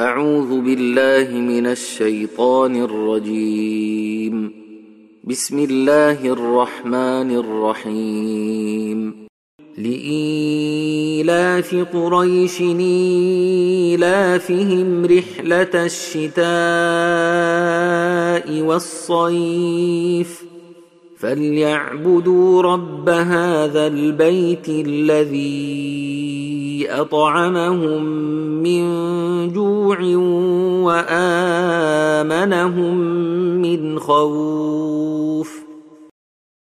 أعوذ بالله من الشيطان الرجيم. بسم الله الرحمن الرحيم. لإيلاف قريش إيلافهم رحلة الشتاء والصيف. فليعبدوا رب هذا البيت الذي أطعمهم من جوع وامنهم من خوف